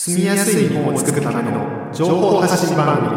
住みやすい日本を作るための情報発信番組。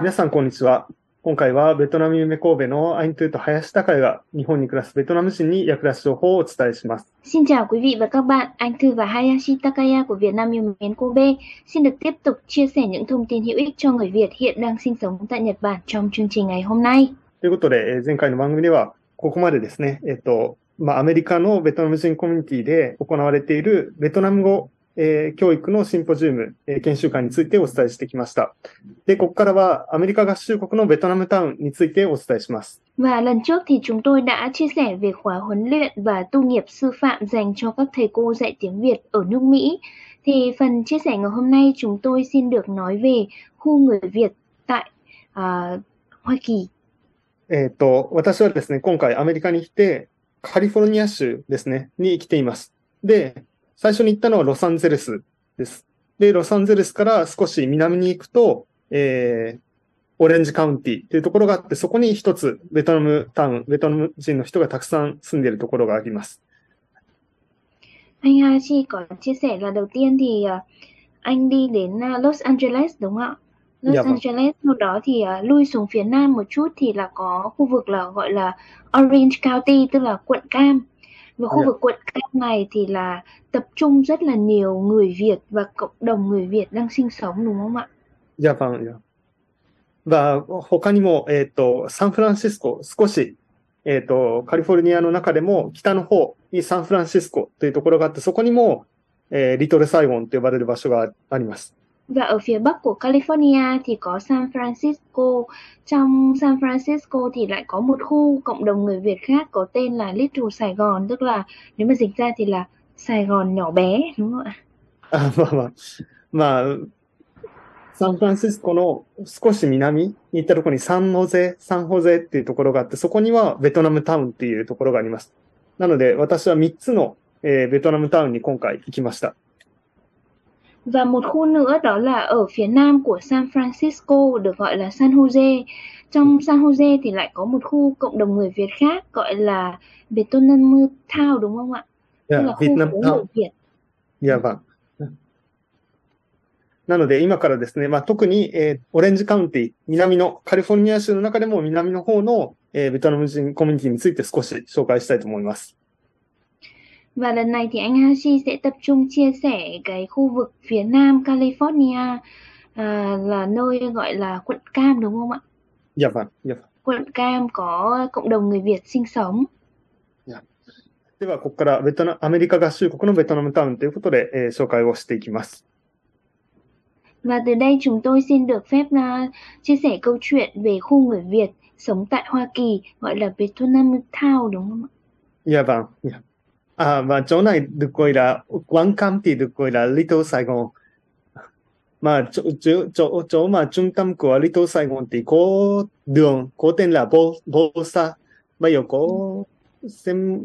皆さんこんにちは。今回はベトナム夢神戸のアイントゥーと林高が日本に暮らすベトナム人に役立つ情報をお伝えします。Xin chào quý vị và các bạn, anh Thư và Hayashi Takaya của Việt Nam yêu mến Kobe xin được tiếp tục chia sẻ những thông tin hữu ích cho người Việt hiện đang sinh sống tại Nhật Bản trong chương trình ngày hôm nay. ということで、えー前回の番組では、ここまでですね、えっと、まあ、アメリカのベトナム人コミュニティで行われているベトナム語、えー教育のシンポジウム、えー研修会についてお伝えしてきました。で、ここからはアメリカ合衆国のベトナムタウンについてお伝えします。Và lần trước thì chúng tôi đã chia sẻ về khóa huấn luyện và tu nghiệp sư phạm dành cho các thầy cô dạy tiếng Việt ở nước Mỹ. Thì phần chia sẻ ngày hôm nay chúng tôi xin được nói về khu người Việt tại à, Hoa Kỳ. えっ、と、私はですね、今回アメリカに来て、カリフォルニア州ですね、に来ています。で、最初に行ったのはロサンゼルスです。で、ロサンゼルスから少し南に行くと、えー、オレンジカウンティというところがあって、そこに一つベトナムタウン、ベトナム人の人がたくさん住んでいるところがあります。Anh Hayashi có chia sẻ là đầu tiên thì à, anh đi đến Los Angeles đúng không ạ? Los Dạ vâng. Angeles sau đó thì à, lui xuống phía nam một chút thì là có khu vực là gọi là Orange County tức là quận Cam. Và khu Dạ. vực quận Cam này thì là tập trung rất là nhiều người Việt và cộng đồng người Việt đang sinh sống đúng không ạ? ジャパン、いや。が、他にも、えっ、と、サンフランシスコ、少し、えっ、と、カリフォルニアの中でも北の方にサンフランシスコというところがあって、そこにも、えーリトルサイゴンと呼ばれる場所があります。 Và ở phía bắc của California thì có San Francisco. Trong San Francisco thì lại có một khu cộng đồng người Việt khác có tên là Little Sài Gòn, tức là nếu mà dịch ra thì là Sài Gòn nhỏ bé, đúng không ạ? あまあまあ、まあ、サンフランシスコの少し南に行ったところにサンホゼ、サンホゼっていうところがあって、そこにはベトナムタウンっていうところがあります。なので、私は3つの、えーベトナムタウンに今回行きました。 Và một khu nữa đó là ở phía nam của San Francisco được gọi là San Jose. Trong San Jose thì lại có một khu cộng đồng người Việt khác gọi là Vietnam Town đúng không ạ? い Tức や là ベト khu ナ phố ムタウン người。Việt. いわば。なので、今からですね、まあ、特に、えーオレンジカウンティ、南の、カリフォルニア州の中でも南の方の、えーベトナム人コミュニティについて少し紹介したいと思います。 Và lần này thì anh Hashi sẽ tập trung chia sẻ cái khu vực phía nam California à, là nơi gọi là quận Cam đúng không ạ? いわば、いわば。 Quận Cam có cộng đồng người Việt sinh sống. では、ここからベトナ、アメリカ合衆国のベトナムタウンということで、えー紹介をしていきます。 Và từ đây chúng tôi xin được phép à, chia sẻ câu chuyện về khu người Việt sống tại Hoa Kỳ gọi là Vietnam Town đúng không ạ? いわば、 いや。あ、まあ、町内ドゥコイラ、ワンカンティドゥコイラ、リトルサイゴン。まあ, chỗ, chỗ, chỗ, chỗ mà trung tâm của Little Sài Gòn thì có đường, có tên là Bô, Bosa. Bây giờ có xem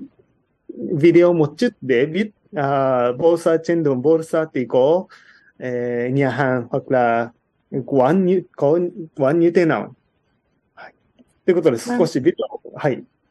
video một chút để biết à, Bosa trên đường Bosa thì có eh, nhà hàng hoặc là quán như, có quán như thế nào. はい。ということで少しビデオ、はい。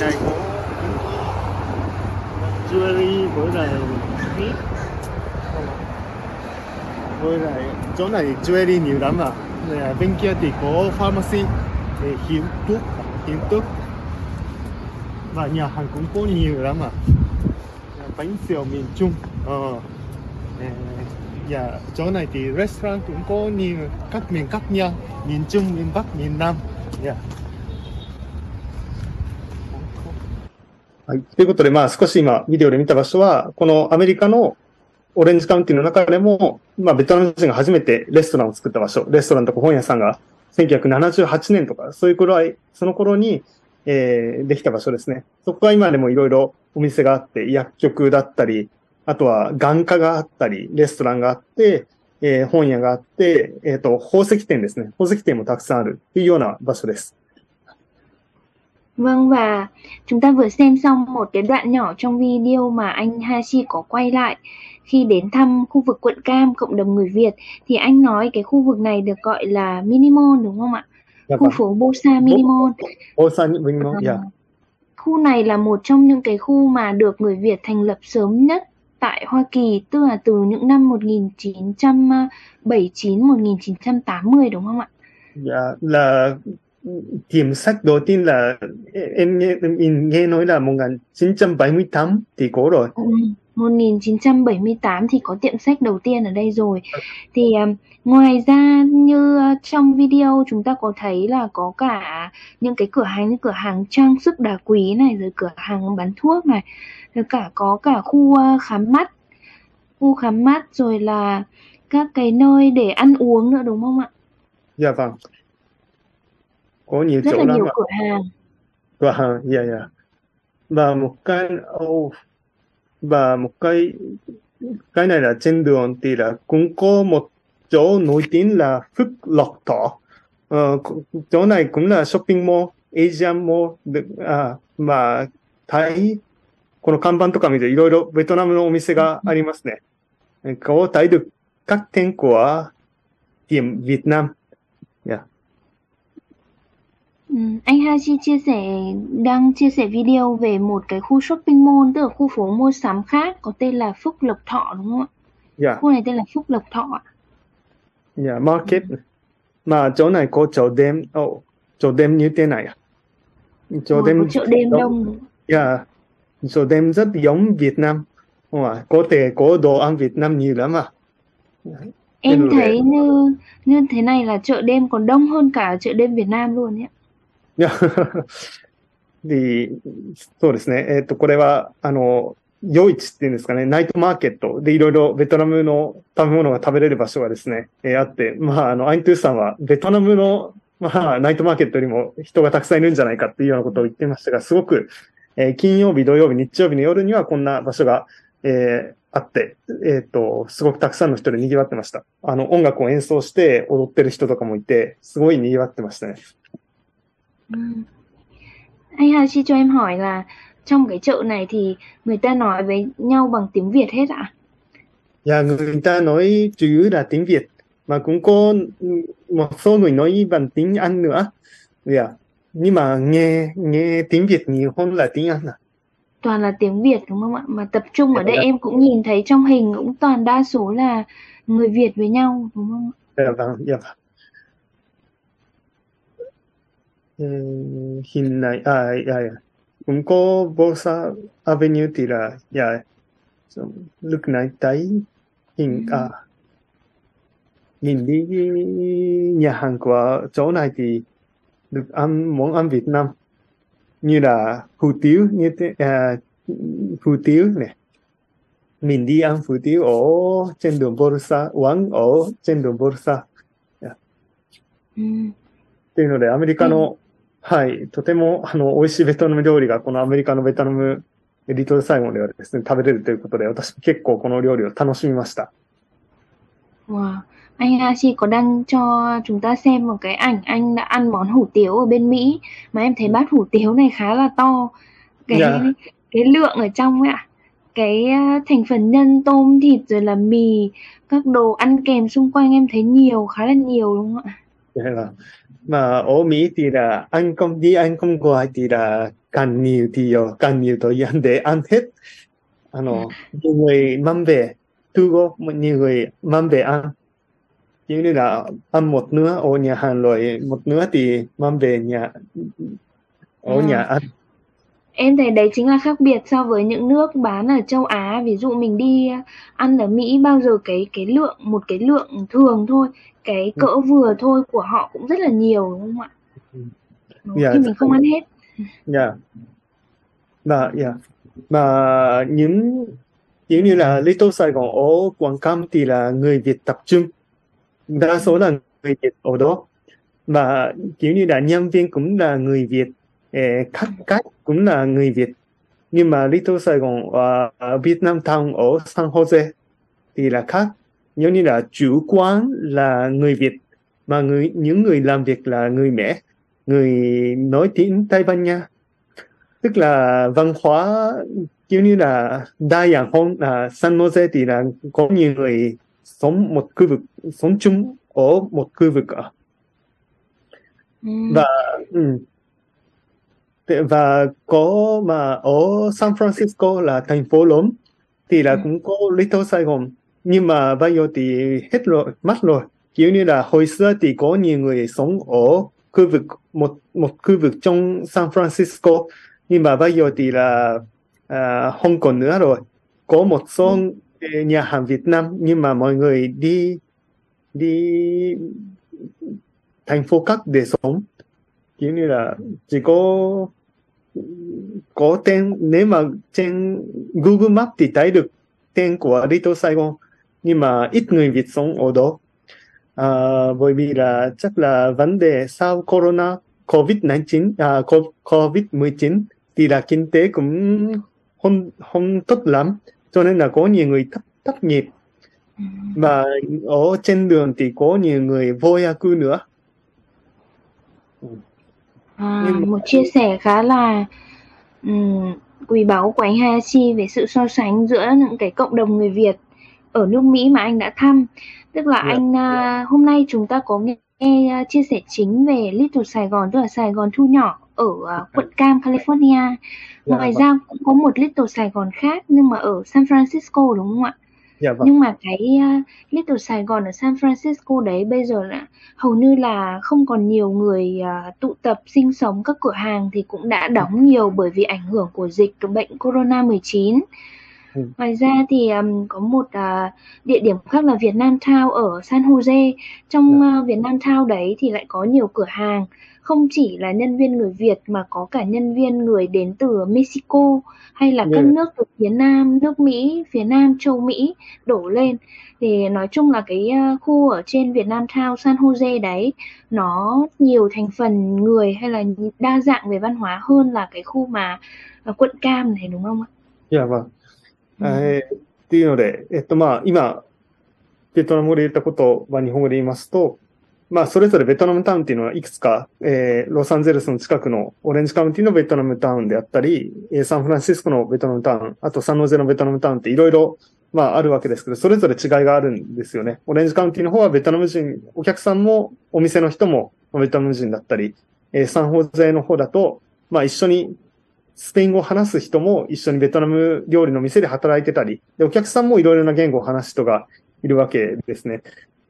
Này này có jewelry với lại meat với lại chỗ này jewelry nhiều lắm à Này bên kia thì có pharmacy để hiến thuốc hiến thuốc và nhà hàng cũng có nhiều lắm à bánh xèo miền Trung ờ. Ờ, dạ chỗ này thì restaurant cũng có nhiều các miền khác nhau miền Trung miền Bắc miền Nam dạ. はい。ということで、まあ少し今ビデオで見た場所は、このアメリカのオレンジカウンティの中でも、まあベトナム人が初めてレストランを作った場所、レストランとか本屋さんが1978年とか、そういう頃合い、その頃に、えーできた場所ですね。そこは今でもいろいろお店があって、薬局だったり、あとは眼科があったり、レストランがあって、えー本屋があって、えっ、と、宝石店ですね。宝石店もたくさんあるっていうような場所です。Vâng và chúng ta vừa xem xong một cái đoạn nhỏ trong video mà anh Hashi có quay lại khi đến thăm khu vực quận Cam cộng đồng người Việt thì anh nói cái khu vực này được gọi là Minimon đúng không ạ? Dạ, khu vâng. phố Bosa Minimon. Bosa Minimon, dạ. Ờ, khu này là một trong những cái khu mà được người Việt thành lập sớm nhất tại Hoa Kỳ, tức là từ những năm 1979 1980 đúng không ạ? Dạ, là tiệm sách đầu tiên là em nghe em nghe nói là 1978 thì có rồi. Ừ, 1978 thì có tiệm sách đầu tiên ở đây rồi. Thì um, ngoài ra như uh, trong video chúng ta có thấy là có cả những cái cửa hàng như cửa hàng trang sức đá quý này, rồi cửa hàng bán thuốc này, rồi cả có cả khu uh, khám mắt, khu khám mắt rồi là các cái nơi để ăn uống nữa đúng không ạ? Dạ vâng Có nhiều Rất chỗ là lắm nhiều ạ. cửa hàng. Và dạ dạ. Và một cái ô, và một cái cái này là trên đường thì là cũng có một chỗ nổi tiếng là Phước Lộc Thọ. Ờ, chỗ này cũng là shopping mall, Asian mall で、あ、まあ、thấy この看板とか見ていろいろベトナムのお店がありますね。Có thấy được các tên của tiệm Việt Nam. Dạ. Ừ, anh Haji chia sẻ đang chia sẻ video về một cái khu shopping mall tức là khu phố mua sắm khác có tên là Phúc Lộc Thọ đúng không ạ? Dạ. Khu này tên là Phúc Lộc Thọ ạ. Dạ, market. Mà chỗ này có chợ đêm. Ồ, chợ đêm như thế này à? Chợ có đêm chợ đêm đông không? Dạ, chợ đêm rất giống Việt Nam. Ồ, có thể có đồ ăn Việt Nam nhiều lắm à. Em là thấy như như thế này là chợ đêm còn đông hơn cả chợ đêm Việt Nam luôn ấy. ạ. い やで、そうですね。えっ、と、これは、あの、夜市っていうんですかね、ナイトマーケットでいろいろベトナムの食べ物が食べれる場所がですね、えーあって、まあ、あの、アイントゥーさんはベトナムの、まあ、ナイトマーケットよりも人がたくさんいるんじゃないかっていうようなことを言ってましたが、すごく、えー金曜日、土曜日、日曜日の夜にはこんな場所が、えーあって、えっ、と、すごくたくさんの人で賑わってました。あの、音楽を演奏して踊ってる人とかもいて、すごい賑わってましたね。Ừ. Anh Haji cho em hỏi là trong cái chợ này thì người ta nói với nhau bằng tiếng Việt hết ạ? Dạ, người ta nói chủ yếu là tiếng Việt, mà cũng có một số người nói bằng tiếng Anh nữa. Dạ. Nhưng mà nghe nghe tiếng Việt nhiều hơn là tiếng Anh à. Toàn là tiếng Việt đúng không ạ? Mà tập trung ở đây Dạ. em cũng nhìn thấy trong hình cũng toàn đa số là người Việt với nhau đúng không ạ? Dạ vâng, dạ vâng. Ừm, hình này, à, dạ, dạ. Cũng có Bosa Avenue thì là, dạ, lúc này thấy hình, à, nhìn đi nhà hàng của chỗ này thì được ăn món ăn Việt Nam như là hủ tiếu như thế à, hủ tiếu này mình đi ăn hủ tiếu ở trên đường Borsa quán ở trên đường Borsa うっていうのでアメリカの、 はいとてもあの美味しいベトナム料理がこのアメリカのベトナムリトルサイゴンではですね食べれるということで私も結構この料理を楽しみました。Wow. Anh Hashi có đăng cho chúng ta xem một cái ảnh anh đã ăn món hủ tiếu ở bên Mỹ mà em thấy bát hủ tiếu này khá là to. Cái Dạ. cái lượng ở trong ấy ạ. Cái à, thành phần nhân tôm thịt rồi là mì, các đồ ăn kèm xung quanh em thấy nhiều, khá là nhiều đúng không ạ? Vâng. Mà ở Mỹ thì là ăn không đi ăn không gọi thì là càng nhiều thì uh, càng nhiều thời gian để ăn hết. À, nó, nhiều người mang về, thu góp nhiều người mang về ăn. Giống như là ăn một nửa ở nhà hàng rồi một nửa thì mang về nhà ở À. nhà ăn. Em thấy đấy chính là khác biệt so với những nước bán ở châu Á. Ví dụ mình đi ăn ở Mỹ bao giờ cái cái lượng một cái lượng thường thôi, cái Ừ. cỡ vừa thôi của họ cũng rất là nhiều đúng không ạ? Đúng, Dạ, khi mình không là- ăn hết. Dạ. Và dạ. Mà những giống như là Little Sài Gòn ở Quảng Cam thì là người Việt tập trung. Đa số là người Việt ở đó. Và kiểu như là nhân viên cũng là người Việt, eh, khách khách cũng là người Việt. Nhưng mà Little Sài Gòn và uh, Việt Nam Town ở San Jose thì là khác. Giống như là chủ quán là người Việt mà người những người làm việc là người Mẹ, người nói tiếng Tây Ban Nha. Tức là văn hóa kiểu như là đa dạng hơn là San Jose thì là có nhiều người sống một khu vực sống chung ở một khu vực ở Ừ. và ừ. và có mà ở San Francisco là thành phố lớn thì là Ừ. cũng có Little Sài Gòn nhưng mà bây giờ thì hết rồi mất rồi. Kiểu như là hồi xưa thì có nhiều người sống ở khu vực một một khu vực trong San Francisco. Nhưng mà bây giờ thì là à, không còn nữa rồi. Có một số nhà hàng Việt Nam nhưng mà mọi người đi đi thành phố khác để sống. Kiểu như là chỉ có có tên nếu mà trên Google Maps thì thấy được tên của Little Sài Gòn nhưng mà ít người Việt sống ở đó. À, bởi vì là chắc là vấn đề sau Corona COVID-19 à, COVID-19 thì là kinh tế cũng không không tốt lắm. Cho nên là có nhiều người thất thất nghiệp. Và ở trên đường thì có nhiều người vô gia cư nữa. À, Nhưng mà- một chia sẻ khá là ừm, quý báu của anh Hayashi về sự so sánh giữa những cái cộng đồng người Việt ở nước Mỹ mà anh đã thăm. Tức là Dạ. anh à, hôm nay chúng ta có nghe, nghe à, chia sẻ chính về Little Sài Gòn tức là Sài Gòn thu nhỏ ở à, quận Cam, California. Dạ Ngoài vâng. ra cũng có một Little Sài Gòn khác nhưng mà ở San Francisco đúng không ạ? dạ vâng Nhưng mà cái uh, Little Sài Gòn ở San Francisco đấy bây giờ là hầu như là không còn nhiều người uh, tụ tập sinh sống các cửa hàng thì cũng đã đóng nhiều bởi vì ảnh hưởng của dịch bệnh Corona 19. Ừ. Ngoài ra thì um, có một uh, địa điểm khác là Việt Nam Town ở San Jose. Trong uh, Việt Nam Town đấy thì lại có nhiều cửa hàng, không chỉ là nhân viên người Việt mà có cả nhân viên người đến từ Mexico hay là các dạ. nước từ phía Nam, nước Mỹ, phía Nam châu Mỹ đổ lên. Thì nói chung là cái à, khu ở trên Việt Nam Town San Jose đấy nó nhiều thành phần người hay là đa dạng về văn hóa hơn là cái khu mà quận Cam này đúng không ạ? Dạ vâng. あ、Ừ. えーっていうので、えっと、まあ、今、ベトナム語で言ったことは日本語で言いますと、まあ、それぞれベトナムタウンっていうのはいくつか、えーロサンゼルスの近くのオレンジカウンティのベトナムタウンであったり、えーサンフランシスコのベトナムタウン、あとサンノゼのベトナムタウンっていろいろ、まあ、あるわけですけど、それぞれ違いがあるんですよね。オレンジカウンティの方はベトナム人、お客さんもお店の人もベトナム人だったり、えーサンホゼの方だと、まあ、一緒にスペイン語を話す人も一緒にベトナム料理の店で働いてたり、で、お客さんもいろいろな言語を話す人がいるわけですね。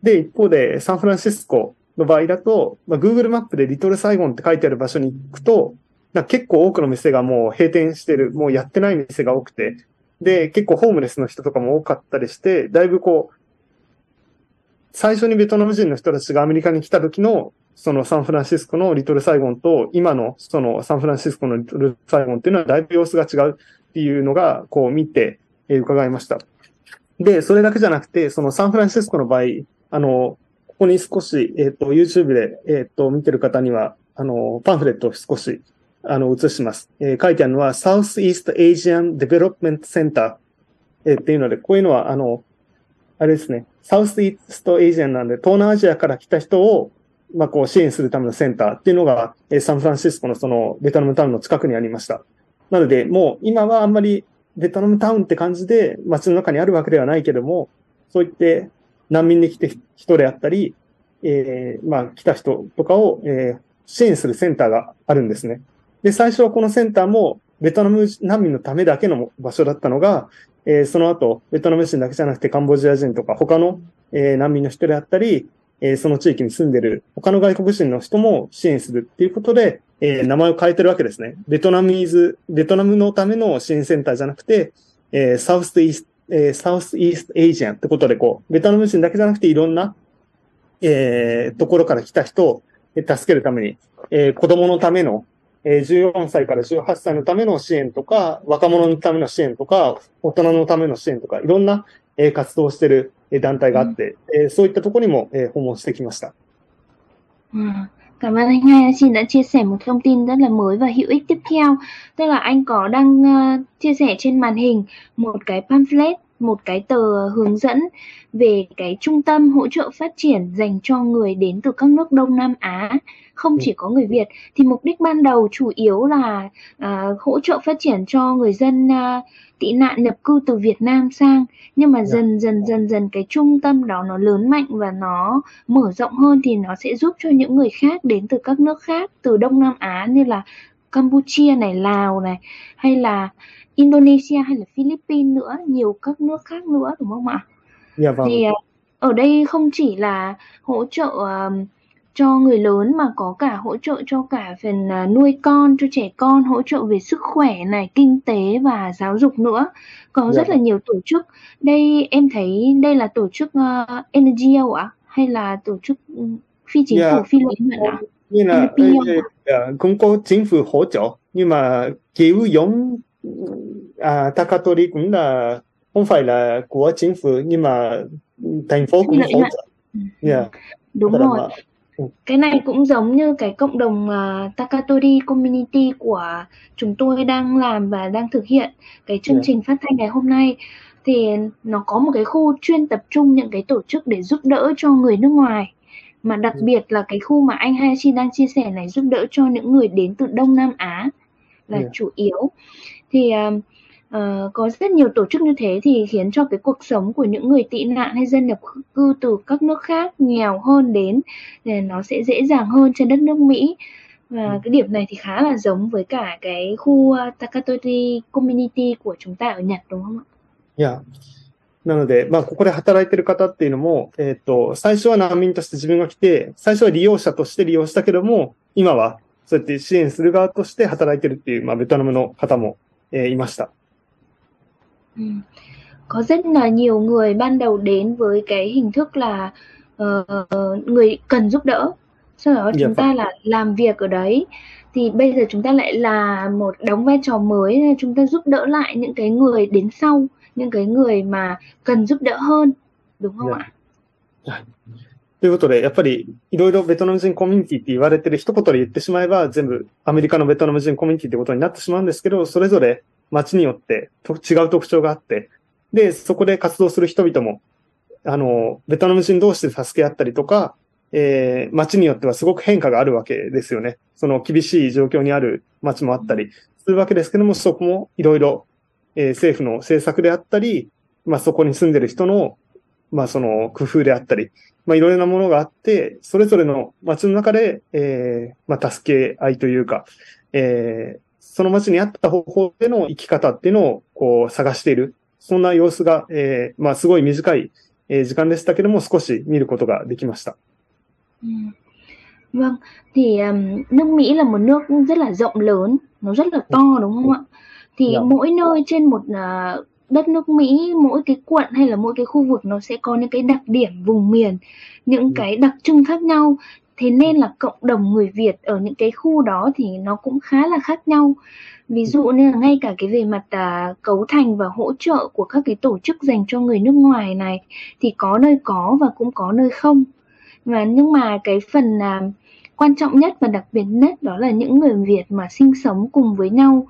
で、一方で、サンフランシスコの場合だと、まあ、Google マップでリトルサイゴンって書いてある場所に行くと、な結構多くの店がもう閉店してる、もうやってない店が多くて、で、結構ホームレスの人とかも多かったりして、だいぶこう、最初にベトナム人の人たちがアメリカに来た時の、そのサンフランシスコのリトルサイゴンと、今のそのサンフランシスコのリトルサイゴンっていうのはだいぶ様子が違うっていうのが、こう見て、え伺いました。で、それだけじゃなくて、そのサンフランシスコの場合、あの、ここに少し、えっ、と、YouTube で、えっ、と、見てる方には、あの、パンフレットを少し、あの、映します。えー書いてあるのは、Southeast Asian Development Center、えーっていうので、こういうのは、あの、あれですね、サウスイーストエージアンなんで、東南アジアから来た人を、まあ、こう支援するためのセンターっていうのが、えサンフランシスコのそのベトナムタウンの近くにありました。なので、もう今はあんまりベトナムタウンって感じで街の中にあるわけではないけども、そういって難民で来て人であったり、えーまあ、来た人とかを、えー支援するセンターがあるんですね。で、最初はこのセンターもベトナム難民のためだけの場所だったのが、えーその後、ベトナム人だけじゃなくてカンボジア人とか他の、えー難民の人であったり、えーその地域に住んでる他の外国人の人も支援するっていうことで、えー名前を変えてるわけですね。ベトナムイズ、ベトナムのための支援センターじゃなくて、えーサウスイースト、えーサウスイースエージアンってことで、こう、ベトナム人だけじゃなくていろんな、えーところから来た人を助けるために、えー子供のための、えー14歳から18歳のための支援とか、若者のための支援とか、大人のための支援とか、いろんな、えー活動をしてる団体があって、えーそういったところにも、えー訪問してきました。À, Cảm ơn anh Hayashi đã chia sẻ một thông tin rất là mới và hữu ích tiếp theo. Tức là anh có đăng uh, chia sẻ trên màn hình một cái pamphlet, một cái tờ hướng dẫn về cái trung tâm hỗ trợ phát triển dành cho người đến từ các nước Đông Nam Á không chỉ có người Việt thì mục đích ban đầu chủ yếu là uh, hỗ trợ phát triển cho người dân uh, tị nạn nhập cư từ Việt Nam sang nhưng mà. Dạ. dần dần dần dần cái trung tâm đó nó lớn mạnh và nó mở rộng hơn thì nó sẽ giúp cho những người khác đến từ các nước khác từ Đông Nam Á như là Campuchia này, Lào này hay là Indonesia hay là Philippines nữa, nhiều các nước khác nữa đúng không ạ? Dạ vâng. Thì uh, ở đây không chỉ là hỗ trợ uh, cho người lớn mà có cả hỗ trợ cho cả phần à, nuôi con cho trẻ con hỗ trợ về sức khỏe này kinh tế và giáo dục nữa có yeah. Dạ rất là vâng. nhiều tổ chức đây em thấy đây là tổ chức uh, NGO ạ à? hay là tổ chức ừ, phi chính yeah. phủ dạ. phi lợi nhuận ạ như là uh, cũng có chính phủ hỗ trợ nhưng mà kiểu giống à, Takatori cũng là không phải là của chính phủ nhưng mà thành phố cũng hỗ trợ. Yeah. Đúng rồi. Mà, cái này cũng giống như cái cộng đồng uh, Takatori Community của chúng tôi đang làm và đang thực hiện cái chương yeah. Trình phát thanh ngày hôm nay thì nó có một cái khu chuyên tập trung những cái tổ chức để giúp đỡ cho người nước ngoài mà đặc yeah. biệt là cái khu mà anh Hayashi đang chia sẻ này giúp đỡ cho những người đến từ Đông Nam Á là yeah. chủ yếu thì uh, uh, có rất nhiều tổ chức như thế thì khiến cho cái cuộc sống của những người tị nạn hay dân nhập cư từ các nước khác nghèo hơn đến thì nó sẽ dễ dàng hơn trên đất nước Mỹ và ừ. cái điểm này thì khá là giống với cả cái khu uh, Takatori Community của chúng ta ở Nhật đúng không ạ? Yeah. なので、まあ、ここで働いてる方っていうのも、えっ、ー、と、最初は難民として自分が来て、最初は利用者として利用したけども、今はそうやって支援する側として働いてるっていう、まあ、ベトナムの方も、 えー、いました。Có rất là nhiều người ban đầu đến với cái hình thức là, ờ, người cần giúp đỡ, sau đó Dạ chúng vâng. ta là làm việc ở đấy. Thì bây giờ chúng ta lại là một đóng vai trò mới, chúng ta giúp đỡ lại những cái người đến sau, những cái người mà cần giúp đỡ hơn, đúng không いや、ạ? ということで、やっぱり、いろいろベトナム人コミュニティって言われてる一言で言ってしまえば、全部アメリカのベトナム人コミュニティってことになってしまうんですけど、それぞれ街によって違う特徴があって、で、そこで活動する人々も、あの、ベトナム人同士で助け合ったりとか、えー、街によってはすごく変化があるわけですよね。その厳しい状況にある街もあったりするわけですけども、そこもいろいろ、え、政府の政策であったり、まあそこに住んでる人の、まあその工夫であったり、まあいろいろなものがあって、それぞれの街の中で、えー、まあ助け合いというか、えー、その街に合った方法での生き方っていうのをこう探している。そんな様子が、えー、まあすごい短い、えー、時間でしたけども少し見ることができました。Vâng, thì um, nước Mỹ là một nước rất là rộng lớn, nó rất là to đúng không ạ? Thì yeah. mỗi nơi trên một uh, đất nước Mỹ, mỗi cái quận hay là mỗi cái khu vực nó sẽ có những cái đặc điểm vùng miền, những yeah. cái đặc trưng khác nhau. Thế nên là cộng đồng người Việt ở những cái khu đó thì nó cũng khá là khác nhau. Ví dụ như là ngay cả cái về mặt à, cấu thành và hỗ trợ của các cái tổ chức dành cho người nước ngoài này thì có nơi có và cũng có nơi không. Và nhưng mà cái phần à, quan trọng nhất và đặc biệt nhất đó là những người Việt mà sinh sống cùng với nhau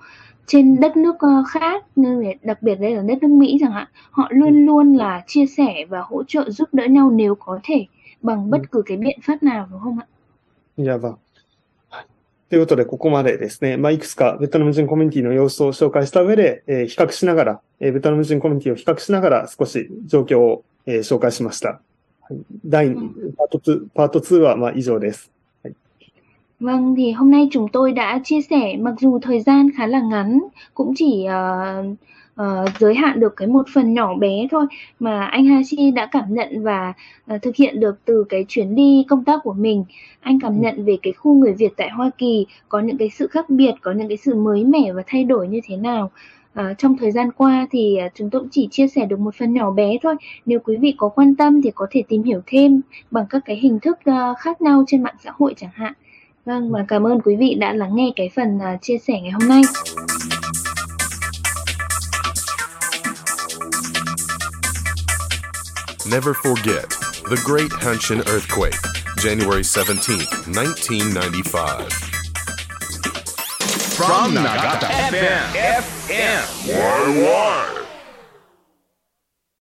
trên đất nước uh, khác như đặc biệt đây là đất nước Mỹ chẳng hạn họ luôn luôn là chia sẻ và hỗ trợ giúp đỡ nhau nếu có thể bằng bất cứ cái biện pháp nào đúng không ạ? Dạ vâng. ということで、ここまでですね、まあ、いくつかベトナム人コミュニティの様子を紹介した上で、えー、比較しながら、えー、ベトナム人コミュニティを比較しながら少し状況を、えー、紹介しました。はい、第2、パート2、パート2はまあ以上です。 Vâng, thì hôm nay chúng tôi đã chia sẻ, mặc dù thời gian khá là ngắn, cũng chỉ uh, uh, giới hạn được cái một phần nhỏ bé thôi mà anh Hashi đã cảm nhận và uh, thực hiện được từ cái chuyến đi công tác của mình. Anh cảm nhận về cái khu người Việt tại Hoa Kỳ có những cái sự khác biệt, có những cái sự mới mẻ và thay đổi như thế nào. Uh, trong thời gian qua thì chúng tôi cũng chỉ chia sẻ được một phần nhỏ bé thôi. Nếu quý vị có quan tâm thì có thể tìm hiểu thêm bằng các cái hình thức uh, khác nhau trên mạng xã hội chẳng hạn. Vâng và cảm ơn quý vị đã lắng nghe cái phần uh, chia sẻ ngày hôm nay. Never forget the Great Hanshin Earthquake, January 17th, 1995. From Nagata FM. FM. Why?